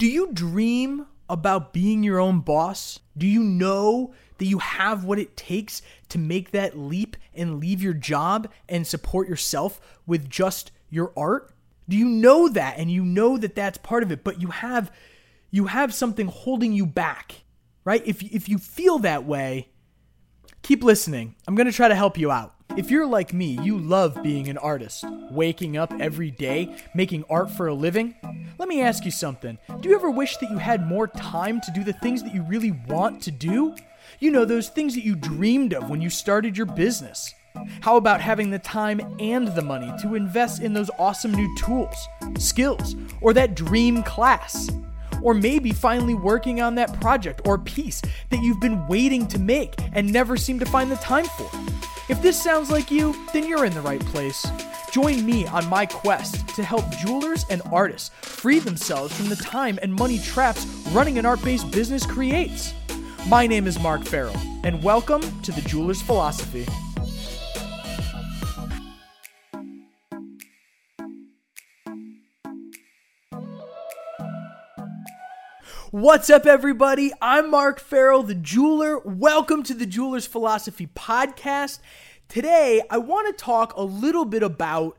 Do you dream about being your own boss? Do you know that you have what it takes to make that leap and leave your job and support yourself with just your art? Do you know that and you know that that's part of it, but you have you have something holding you back, right? If if you feel that way, keep listening. I'm going to try to help you out. If you're like me, you love being an artist, waking up every day, making art for a living. Let me ask you something. Do you ever wish that you had more time to do the things that you really want to do? You know, those things that you dreamed of when you started your business. How about having the time and the money to invest in those awesome new tools, skills, or that dream class? Or maybe finally working on that project or piece that you've been waiting to make and never seem to find the time for? If this sounds like you, then you're in the right place. Join me on my quest to help jewelers and artists free themselves from the time and money traps running an art based business creates. My name is Mark Farrell, and welcome to the Jeweler's Philosophy. What's up, everybody? I'm Mark Farrell, the jeweler. Welcome to the Jeweler's Philosophy podcast. Today, I want to talk a little bit about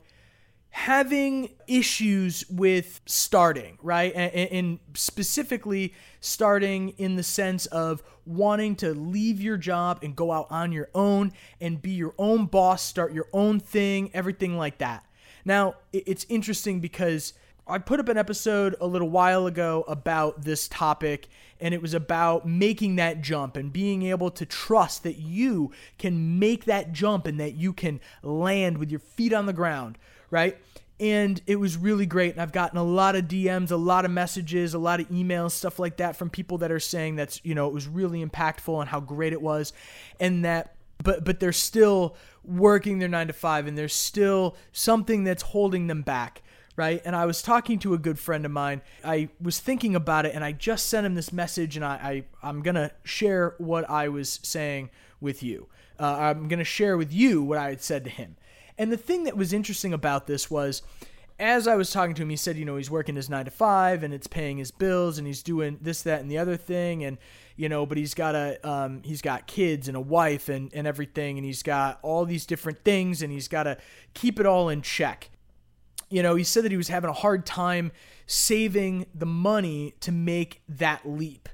having issues with starting, right? And, and, specifically, starting in the sense of wanting to leave your job and go out on your own and be your own boss, start your own thing, everything like that. Now, it's interesting because I put up an episode a little while ago about this topic, and it was about making that jump and being able to trust that you can make that jump and that you can land with your feet on the ground, right? And it was really great. And I've gotten a lot of DMs, a lot of messages, a lot of emails, stuff like that from people that are saying that's, you know, it was really impactful and how great it was. And that but but they're still working their 9 to 5 and there's still something that's holding them back right? And I was talking to a good friend of mine. I was thinking about it and I just sent him this message and I, I am gonna share what I was saying with you. Uh, I'm gonna share with you what I had said to him. And the thing that was interesting about this was as I was talking to him, he said, you know, he's working his nine to five and it's paying his bills and he's doing this, that, and the other thing. And, you know, but he's got a, um, he's got kids and a wife and, and everything. And he's got all these different things and he's got to keep it all in check you know, he said that he was having a hard time saving the money to make that leap,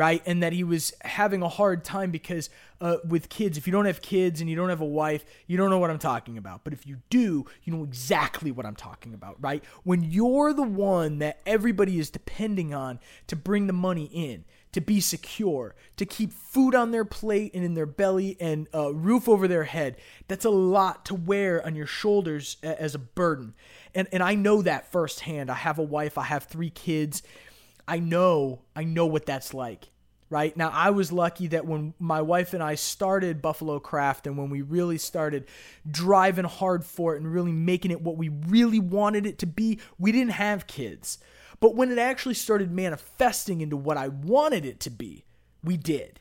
right? And that he was having a hard time because uh, with kids, if you don't have kids and you don't have a wife, you don't know what I'm talking about. But if you do, you know exactly what I'm talking about, right? When you're the one that everybody is depending on to bring the money in, to be secure, to keep food on their plate and in their belly and a roof over their head. That's a lot to wear on your shoulders as a burden. And and I know that firsthand. I have a wife, I have 3 kids. I know, I know what that's like. Right now, I was lucky that when my wife and I started Buffalo Craft and when we really started driving hard for it and really making it what we really wanted it to be, we didn't have kids. But when it actually started manifesting into what I wanted it to be, we did.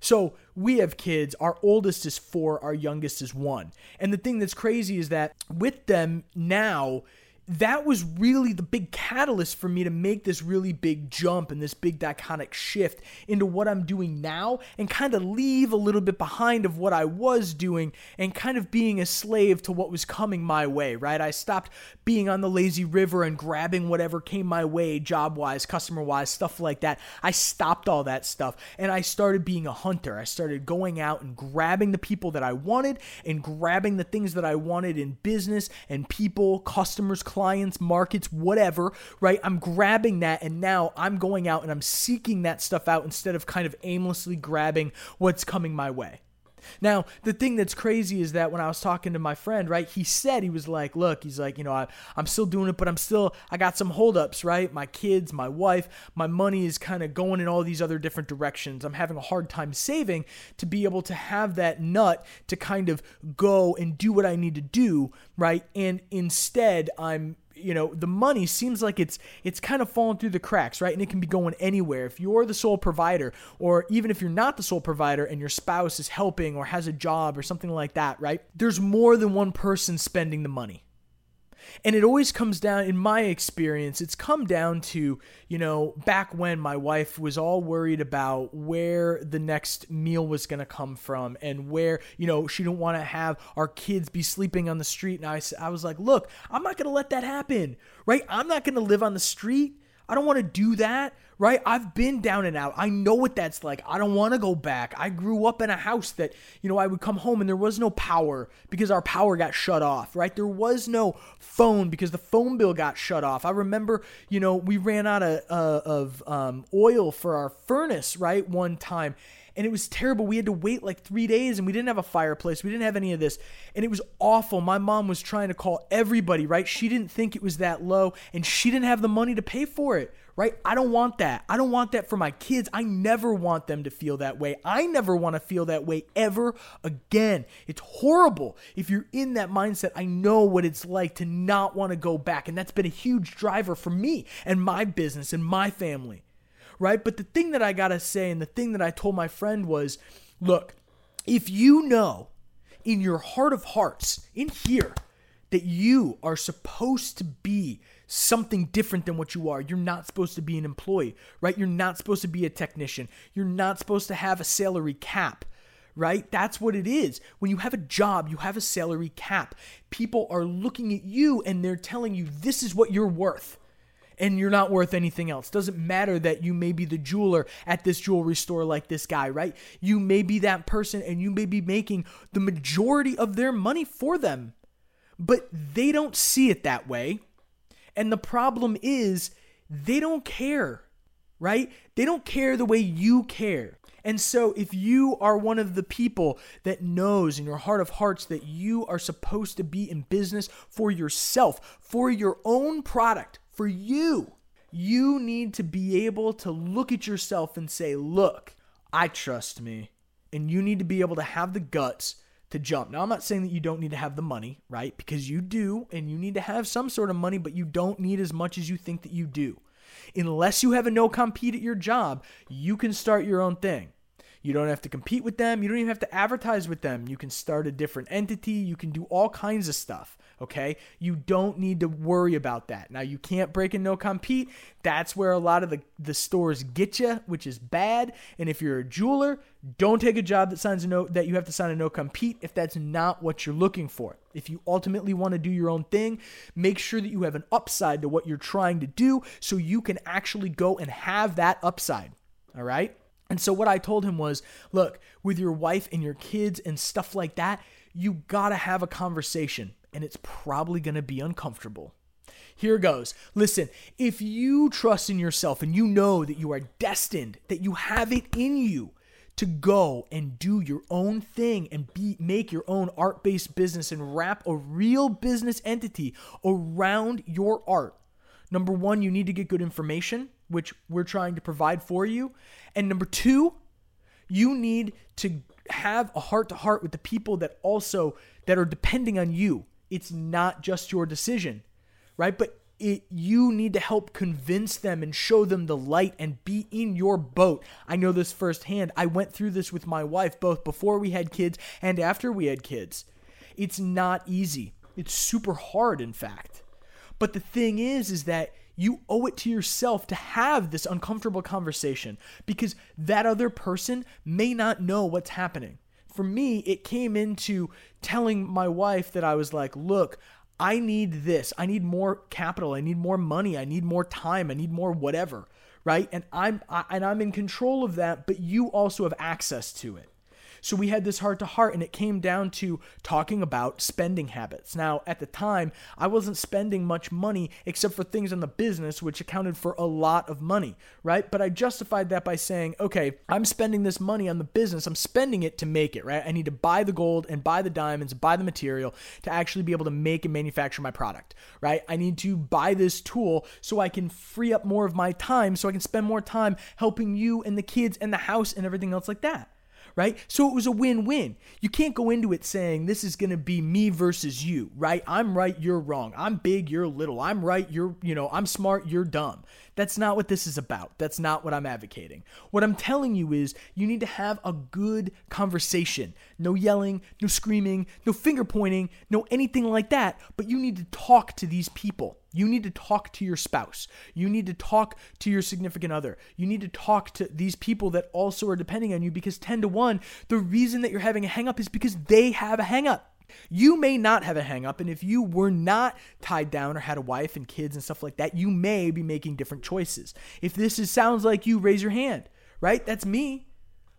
So we have kids. Our oldest is four, our youngest is one. And the thing that's crazy is that with them now, that was really the big catalyst for me to make this really big jump and this big diconic shift into what I'm doing now and kind of leave a little bit behind of what I was doing and kind of being a slave to what was coming my way, right? I stopped being on the lazy river and grabbing whatever came my way, job wise, customer wise, stuff like that. I stopped all that stuff and I started being a hunter. I started going out and grabbing the people that I wanted and grabbing the things that I wanted in business and people, customers, clients, markets, whatever, right? I'm grabbing that and now I'm going out and I'm seeking that stuff out instead of kind of aimlessly grabbing what's coming my way. Now, the thing that's crazy is that when I was talking to my friend, right, he said, he was like, look, he's like, you know, I, I'm still doing it, but I'm still, I got some holdups, right? My kids, my wife, my money is kind of going in all these other different directions. I'm having a hard time saving to be able to have that nut to kind of go and do what I need to do, right? And instead, I'm you know the money seems like it's it's kind of falling through the cracks right? And it can be going anywhere. If you're the sole provider or even if you're not the sole provider and your spouse is helping or has a job or something like that right? There's more than one person spending the money And it always comes down, in my experience, it's come down to, you know, back when my wife was all worried about where the next meal was going to come from and where, you know, she didn't want to have our kids be sleeping on the street. And I, I was like, look, I'm not going to let that happen, right? I'm not going to live on the street. I don't want to do that, right? I've been down and out. I know what that's like. I don't want to go back. I grew up in a house that, you know, I would come home and there was no power because our power got shut off, right? There was no phone because the phone bill got shut off. I remember, you know, we ran out of, uh, of um, oil for our furnace, right? One time and it was terrible. We had to wait like three days and we didn't have a fireplace. We didn't have any of this. And it was awful. My mom was trying to call everybody, right? She didn't think it was that low and she didn't have the money to pay for it, right? I don't want that. I don't want that for my kids. I never want them to feel that way. I never want to feel that way ever again. It's horrible. If you're in that mindset, I know what it's like to not want to go back. And that's been a huge driver for me and my business and my family right? But the thing that I gotta say, and the thing that I told my friend was look, if you know in your heart of hearts, in here, that you are supposed to be something different than what you are. You're not supposed to be an employee, right? You're not supposed to be a technician. You're not supposed to have a salary cap, right? That's what it is. When you have a job, you have a salary cap. People are looking at you and they're telling you this is what you're worth and you're not worth anything else. Doesn't matter that you may be the jeweler at this jewelry store like this guy, right? You may be that person and you may be making the majority of their money for them, but they don't see it that way. And the problem is they don't care, right? They don't care the way you care. And so, if you are one of the people that knows in your heart of hearts that you are supposed to be in business for yourself, for your own product, for you. You need to be able to look at yourself and say, Look, I trust me. And you need to be able to have the guts to jump. Now, I'm not saying that you don't need to have the money, right? Because you do, and you need to have some sort of money, but you don't need as much as you think that you do. Unless you have a no compete at your job, you can start your own thing. You don't have to compete with them. You don't even have to advertise with them. You can start a different entity. You can do all kinds of stuff. Okay. You don't need to worry about that. Now, you can't break a no compete. That's where a lot of the, the stores get you, which is bad. And if you're a jeweler, don't take a job that signs a no that you have to sign a no compete if that's not what you're looking for. If you ultimately want to do your own thing, make sure that you have an upside to what you're trying to do so you can actually go and have that upside. All right? And so what I told him was, look, with your wife and your kids and stuff like that, you got to have a conversation and it's probably going to be uncomfortable. Here goes. Listen, if you trust in yourself and you know that you are destined, that you have it in you to go and do your own thing and be make your own art-based business and wrap a real business entity around your art. Number 1, you need to get good information which we're trying to provide for you. And number two, you need to have a heart to heart with the people that also that are depending on you. It's not just your decision, right? But it, you need to help convince them and show them the light and be in your boat. I know this firsthand. I went through this with my wife both before we had kids and after we had kids. It's not easy. It's super hard, in fact. But the thing is, is that you owe it to yourself to have this uncomfortable conversation because that other person may not know what's happening. For me, it came into telling my wife that I was like, look, I need this. I need more capital. I need more money. I need more time. I need more whatever, right? And I'm I, and I'm in control of that, but you also have access to it. So we had this heart to heart, and it came down to talking about spending habits. Now, at the time, I wasn't spending much money except for things in the business, which accounted for a lot of money, right? But I justified that by saying, okay, I'm spending this money on the business. I'm spending it to make it, right? I need to buy the gold and buy the diamonds, buy the material to actually be able to make and manufacture my product, right? I need to buy this tool so I can free up more of my time so I can spend more time helping you and the kids and the house and everything else like that right? So it was a win win. You can't go into it saying this is going to be me versus you, right? I'm right, you're wrong. I'm big, you're little. I'm right, you're, you know, I'm smart, you're dumb. That's not what this is about. That's not what I'm advocating. What I'm telling you is you need to have a good conversation. No yelling, no screaming, no finger pointing, no anything like that, but you need to talk to these people. You need to talk to your spouse. You need to talk to your significant other. You need to talk to these people that also are depending on you because 10 to 1, the reason that you're having a hang up is because they have a hang up. You may not have a hang up, and if you were not tied down or had a wife and kids and stuff like that, you may be making different choices. If this is, sounds like you, raise your hand, right? That's me.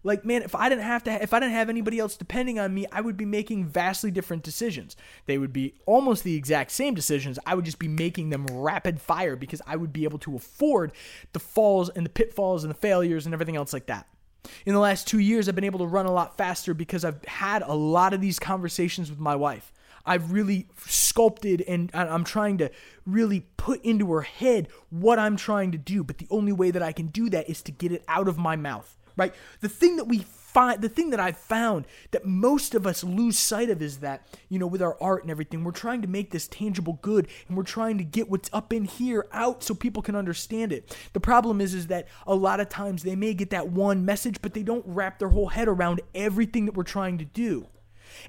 Like, man, if I didn't have to, if I didn't have anybody else depending on me, I would be making vastly different decisions. They would be almost the exact same decisions. I would just be making them rapid fire because I would be able to afford the falls and the pitfalls and the failures and everything else like that. In the last two years, I've been able to run a lot faster because I've had a lot of these conversations with my wife. I've really sculpted and I'm trying to really put into her head what I'm trying to do. But the only way that I can do that is to get it out of my mouth, right? The thing that we find, the thing that I've found that most of us lose sight of is that, you know, with our art and everything, we're trying to make this tangible good and we're trying to get what's up in here out so people can understand it. The problem is, is that a lot of times they may get that one message, but they don't wrap their whole head around everything that we're trying to do.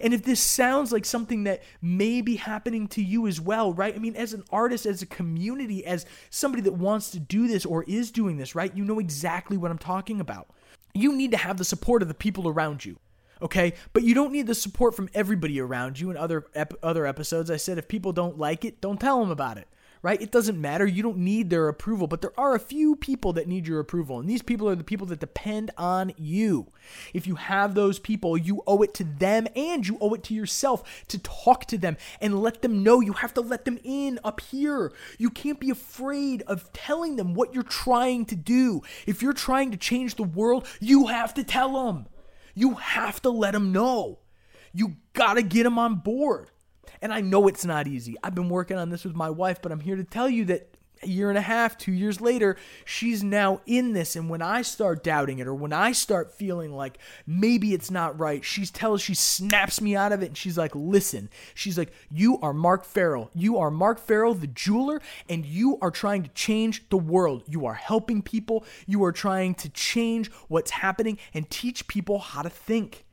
And if this sounds like something that may be happening to you as well, right? I mean, as an artist, as a community, as somebody that wants to do this or is doing this, right? You know exactly what I'm talking about. You need to have the support of the people around you. Okay, but you don't need the support from everybody around you. In other ep- other episodes, I said if people don't like it, don't tell them about it right? It doesn't matter. You don't need their approval, but there are a few people that need your approval. And these people are the people that depend on you. If you have those people, you owe it to them and you owe it to yourself to talk to them and let them know. You have to let them in up here. You can't be afraid of telling them what you're trying to do. If you're trying to change the world, you have to tell them. You have to let them know. You got to get them on board. And I know it's not easy. I've been working on this with my wife, but I'm here to tell you that a year and a half, two years later, she's now in this. And when I start doubting it, or when I start feeling like maybe it's not right, she tells, she snaps me out of it, and she's like, "Listen," she's like, "You are Mark Farrell. You are Mark Farrell, the jeweler, and you are trying to change the world. You are helping people. You are trying to change what's happening and teach people how to think."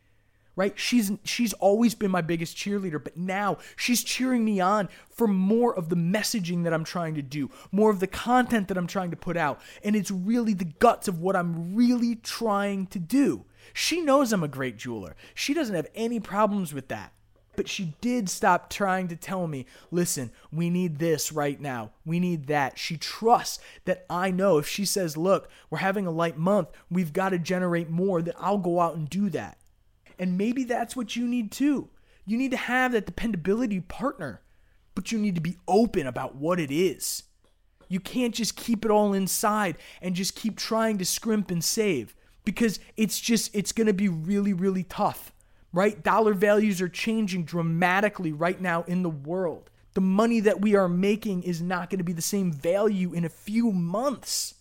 Right? She's she's always been my biggest cheerleader, but now she's cheering me on for more of the messaging that I'm trying to do, more of the content that I'm trying to put out, and it's really the guts of what I'm really trying to do. She knows I'm a great jeweler. She doesn't have any problems with that. But she did stop trying to tell me, listen, we need this right now. We need that. She trusts that I know if she says, look, we're having a light month, we've got to generate more, that I'll go out and do that. And maybe that's what you need too. You need to have that dependability partner, but you need to be open about what it is. You can't just keep it all inside and just keep trying to scrimp and save because it's just, it's going to be really, really tough, right? Dollar values are changing dramatically right now in the world. The money that we are making is not going to be the same value in a few months.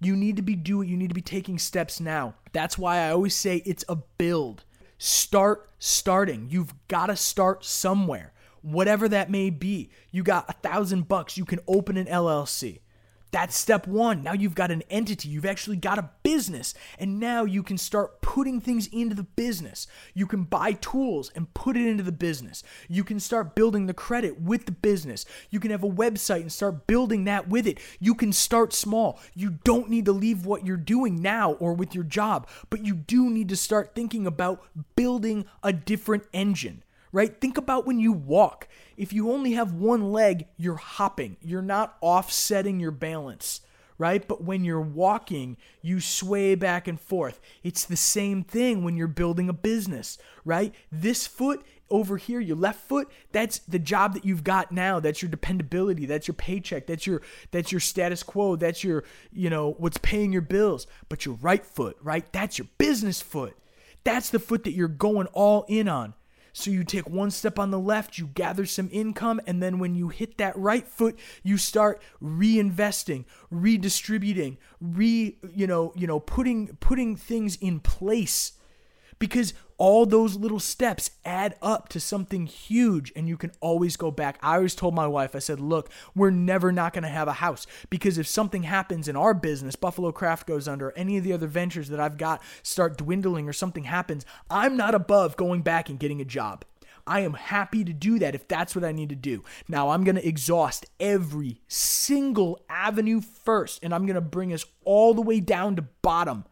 You need to be doing, you need to be taking steps now. That's why I always say it's a build. Start starting. You've got to start somewhere, whatever that may be. You got a thousand bucks, you can open an LLC. That's step one. Now you've got an entity. You've actually got a business. And now you can start putting things into the business. You can buy tools and put it into the business. You can start building the credit with the business. You can have a website and start building that with it. You can start small. You don't need to leave what you're doing now or with your job, but you do need to start thinking about building a different engine right? Think about when you walk. If you only have one leg, you're hopping. You're not offsetting your balance, right? But when you're walking, you sway back and forth. It's the same thing when you're building a business, right? This foot over here, your left foot, that's the job that you've got now. That's your dependability, that's your paycheck, that's your that's your status quo, that's your, you know, what's paying your bills. But your right foot, right? That's your business foot. That's the foot that you're going all in on. So you take one step on the left, you gather some income, and then when you hit that right foot, you start reinvesting, redistributing, re you know, you know, putting putting things in place because all those little steps add up to something huge and you can always go back. I always told my wife, I said, look, we're never not going to have a house because if something happens in our business, Buffalo Craft goes under, any of the other ventures that I've got start dwindling or something happens, I'm not above going back and getting a job. I am happy to do that if that's what I need to do. Now, I'm going to exhaust every single avenue first, and I'm going to bring us all the way down to bottom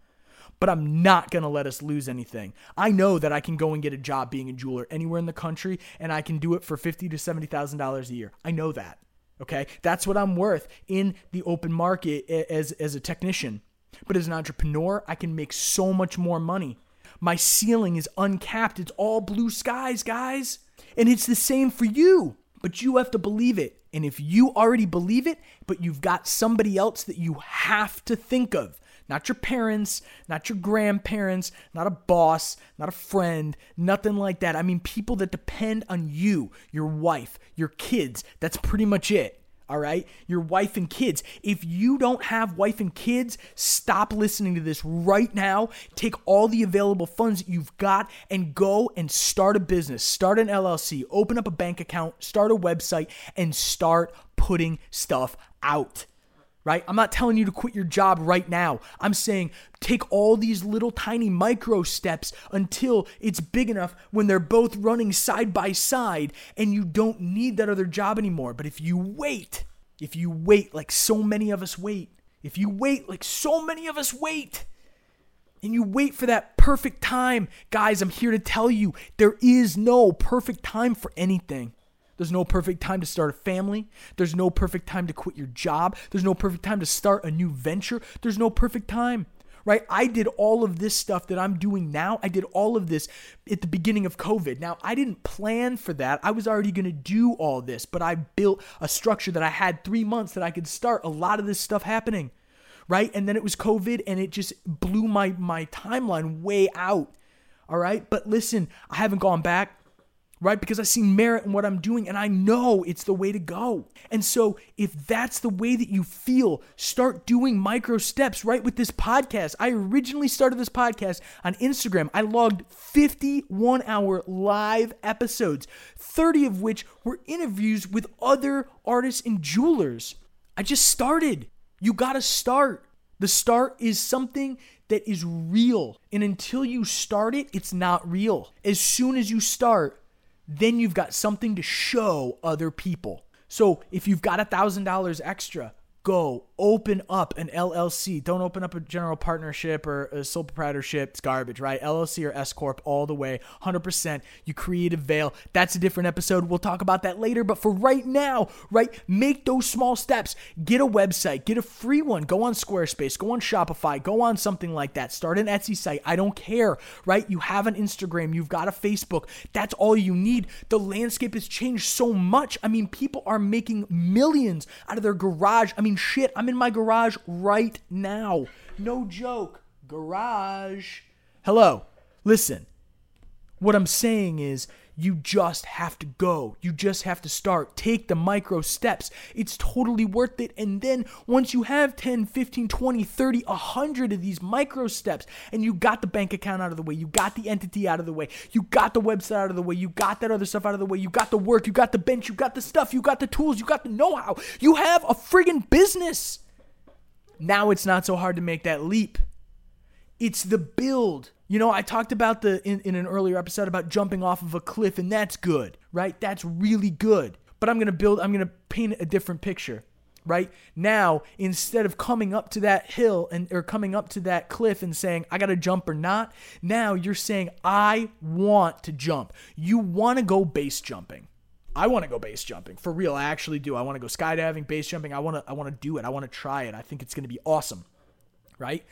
but I'm not going to let us lose anything. I know that I can go and get a job being a jeweler anywhere in the country and I can do it for fifty to $70,000 a year. I know that. Okay? That's what I'm worth in the open market as as a technician. But as an entrepreneur, I can make so much more money. My ceiling is uncapped. It's all blue skies, guys. And it's the same for you. But you have to believe it. And if you already believe it, but you've got somebody else that you have to think of, not your parents, not your grandparents, not a boss, not a friend, nothing like that. I mean, people that depend on you, your wife, your kids. That's pretty much it. All right, your wife and kids. If you don't have wife and kids, stop listening to this right now. Take all the available funds that you've got and go and start a business. Start an LLC, open up a bank account, start a website, and start putting stuff out right? I'm not telling you to quit your job right now. I'm saying take all these little tiny micro steps until it's big enough when they're both running side by side and you don't need that other job anymore. But if you wait, if you wait like so many of us wait, if you wait like so many of us wait, and you wait for that perfect time, guys, I'm here to tell you there is no perfect time for anything. There's no perfect time to start a family. There's no perfect time to quit your job. There's no perfect time to start a new venture. There's no perfect time, right? I did all of this stuff that I'm doing now. I did all of this at the beginning of COVID. Now, I didn't plan for that. I was already going to do all this, but I built a structure that I had three months that I could start a lot of this stuff happening, right? And then it was COVID and it just blew my, my timeline way out. All right. But listen, I haven't gone back right? Because I see merit in what I'm doing and I know it's the way to go. And so, if that's the way that you feel, start doing micro steps, right? With this podcast. I originally started this podcast on Instagram. I logged 51 hour live episodes, 30 of which were interviews with other artists and jewelers. I just started. You got to start. The start is something that is real. And until you start it, it's not real. As soon as you start, then you've got something to show other people. So if you've got a $1,000 extra, go open up an LLC. Don't open up a general partnership or a sole proprietorship. It's garbage, right? LLC or S corp all the way, 100%. You create a veil. That's a different episode. We'll talk about that later. But for right now, right, make those small steps. Get a website, get a free one. Go on Squarespace, go on Shopify, go on something like that. Start an Etsy site. I don't care, right? You have an Instagram, you've got a Facebook. That's all you need. The landscape has changed so much. I mean, people are making millions out of their garage. I mean, shit, I'm in my garage right now. No joke. Garage. Hello. Listen. What I'm saying is, you just have to go. You just have to start. Take the micro steps. It's totally worth it. And then once you have 10, 15, 20, 30, 100 of these micro steps, and you got the bank account out of the way, you got the entity out of the way, you got the website out of the way, you got that other stuff out of the way, you got the work, you got the bench, you got the stuff, you got the tools, you got the know how. You have a friggin' business. Now it's not so hard to make that leap. It's the build. You know, I talked about the in, in an earlier episode about jumping off of a cliff, and that's good, right? That's really good. But I'm gonna build, I'm gonna paint a different picture right? Now instead of coming up to that hill and or coming up to that cliff and saying i gotta jump or not now you're saying i want to jump. You want to go base jumping. I want to go base jumping. For real i actually do. I want to go skydiving base jumping. I want to i want to do it. I want to try it. I think it's going to be awesome right?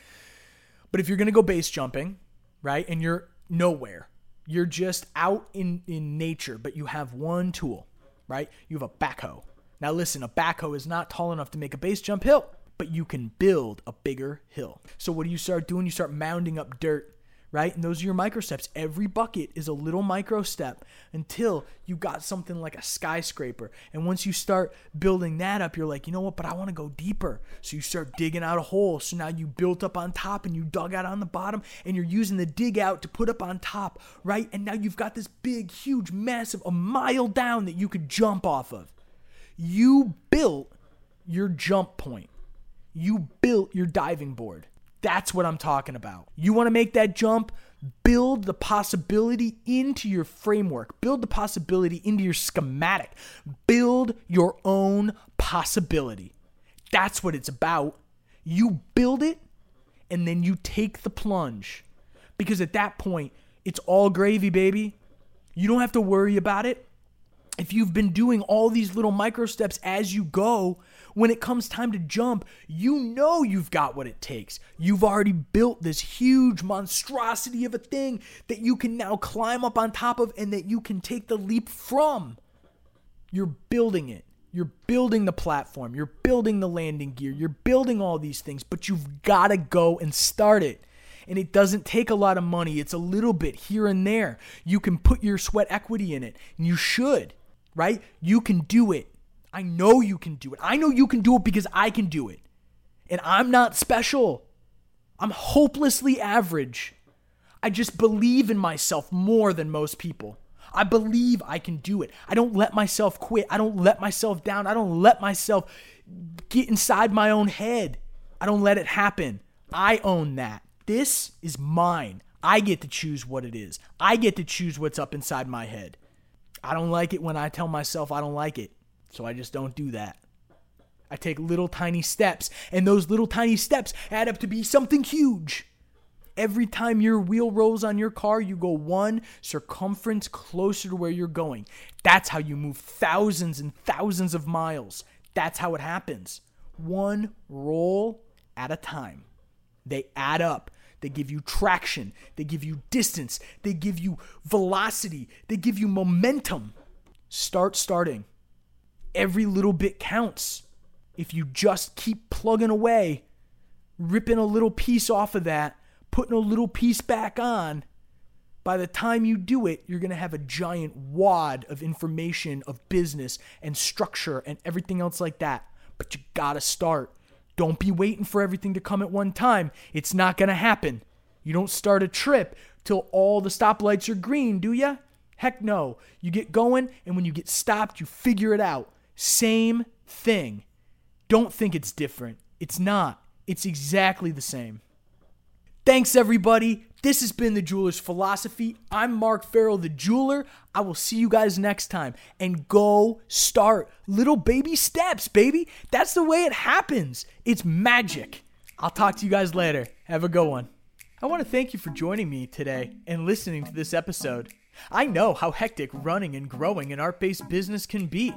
But if you're going to go base jumping right? And you're nowhere. You're just out in, in nature, but you have one tool, right? You have a backhoe. Now, listen, a backhoe is not tall enough to make a base jump hill, but you can build a bigger hill. So, what do you start doing? You start mounding up dirt, right? And those are your micro steps. Every bucket is a little micro step until you got something like a skyscraper. And once you start building that up, you're like, you know what, but I want to go deeper. So you start digging out a hole. So now you built up on top and you dug out on the bottom and you're using the dig out to put up on top, right? And now you've got this big, huge, massive, a mile down that you could jump off of. You built your jump point. You built your diving board. That's what I'm talking about. You want to make that jump? Build the possibility into your framework. Build the possibility into your schematic. Build your own possibility. That's what it's about. You build it and then you take the plunge. Because at that point, it's all gravy, baby. You don't have to worry about it. If you've been doing all these little micro steps as you go, when it comes time to jump, you know you've got what it takes. You've already built this huge monstrosity of a thing that you can now climb up on top of and that you can take the leap from. You're building it. You're building the platform. You're building the landing gear. You're building all these things, but you've got to go and start it. And it doesn't take a lot of money. It's a little bit here and there. You can put your sweat equity in it, and you should, right? You can do it. I know you can do it. I know you can do it because I can do it. And I'm not special. I'm hopelessly average. I just believe in myself more than most people. I believe I can do it. I don't let myself quit. I don't let myself down. I don't let myself get inside my own head. I don't let it happen. I own that. This is mine. I get to choose what it is. I get to choose what's up inside my head. I don't like it when I tell myself I don't like it. So I just don't do that. I take little tiny steps, and those little tiny steps add up to be something huge. Every time your wheel rolls on your car, you go one circumference closer to where you're going. That's how you move thousands and thousands of miles. That's how it happens. One roll at a time. They add up. They give you traction. They give you distance. They give you velocity. They give you momentum. Start starting every little bit counts. If you just keep plugging away, ripping a little piece off of that, putting a little piece back on, by the time you do it, you're going to have a giant wad of information, of business and structure and everything else like that. But you got to start. Don't be waiting for everything to come at one time. It's not going to happen. You don't start a trip till all the stoplights are green, do you? Heck no. You get going, and when you get stopped, you figure it out. Same thing. Don't think it's different. It's not. It's exactly the same. Thanks, everybody. This has been the Jeweler's Philosophy. I'm Mark Farrell, the jeweler. I will see you guys next time. And go start little baby steps, baby. That's the way it happens. It's magic. I'll talk to you guys later. Have a good one. I want to thank you for joining me today and listening to this episode. I know how hectic running and growing an art based business can be.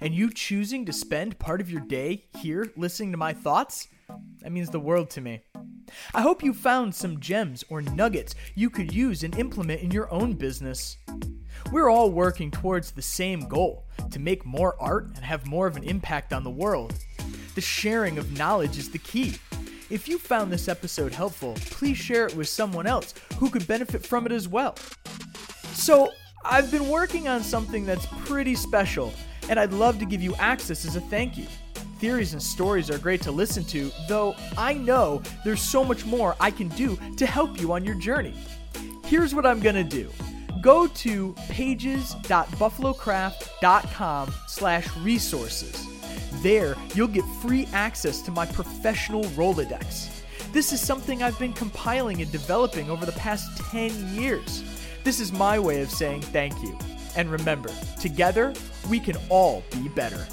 And you choosing to spend part of your day here listening to my thoughts, that means the world to me. I hope you found some gems or nuggets you could use and implement in your own business. We're all working towards the same goal to make more art and have more of an impact on the world. The sharing of knowledge is the key. If you found this episode helpful, please share it with someone else who could benefit from it as well. So, I've been working on something that's pretty special and I'd love to give you access as a thank you. Theories and stories are great to listen to, though I know there's so much more I can do to help you on your journey. Here's what I'm gonna do. Go to pages.buffalocraft.com slash resources. There, you'll get free access to my professional Rolodex. This is something I've been compiling and developing over the past 10 years. This is my way of saying thank you. And remember, together, we can all be better.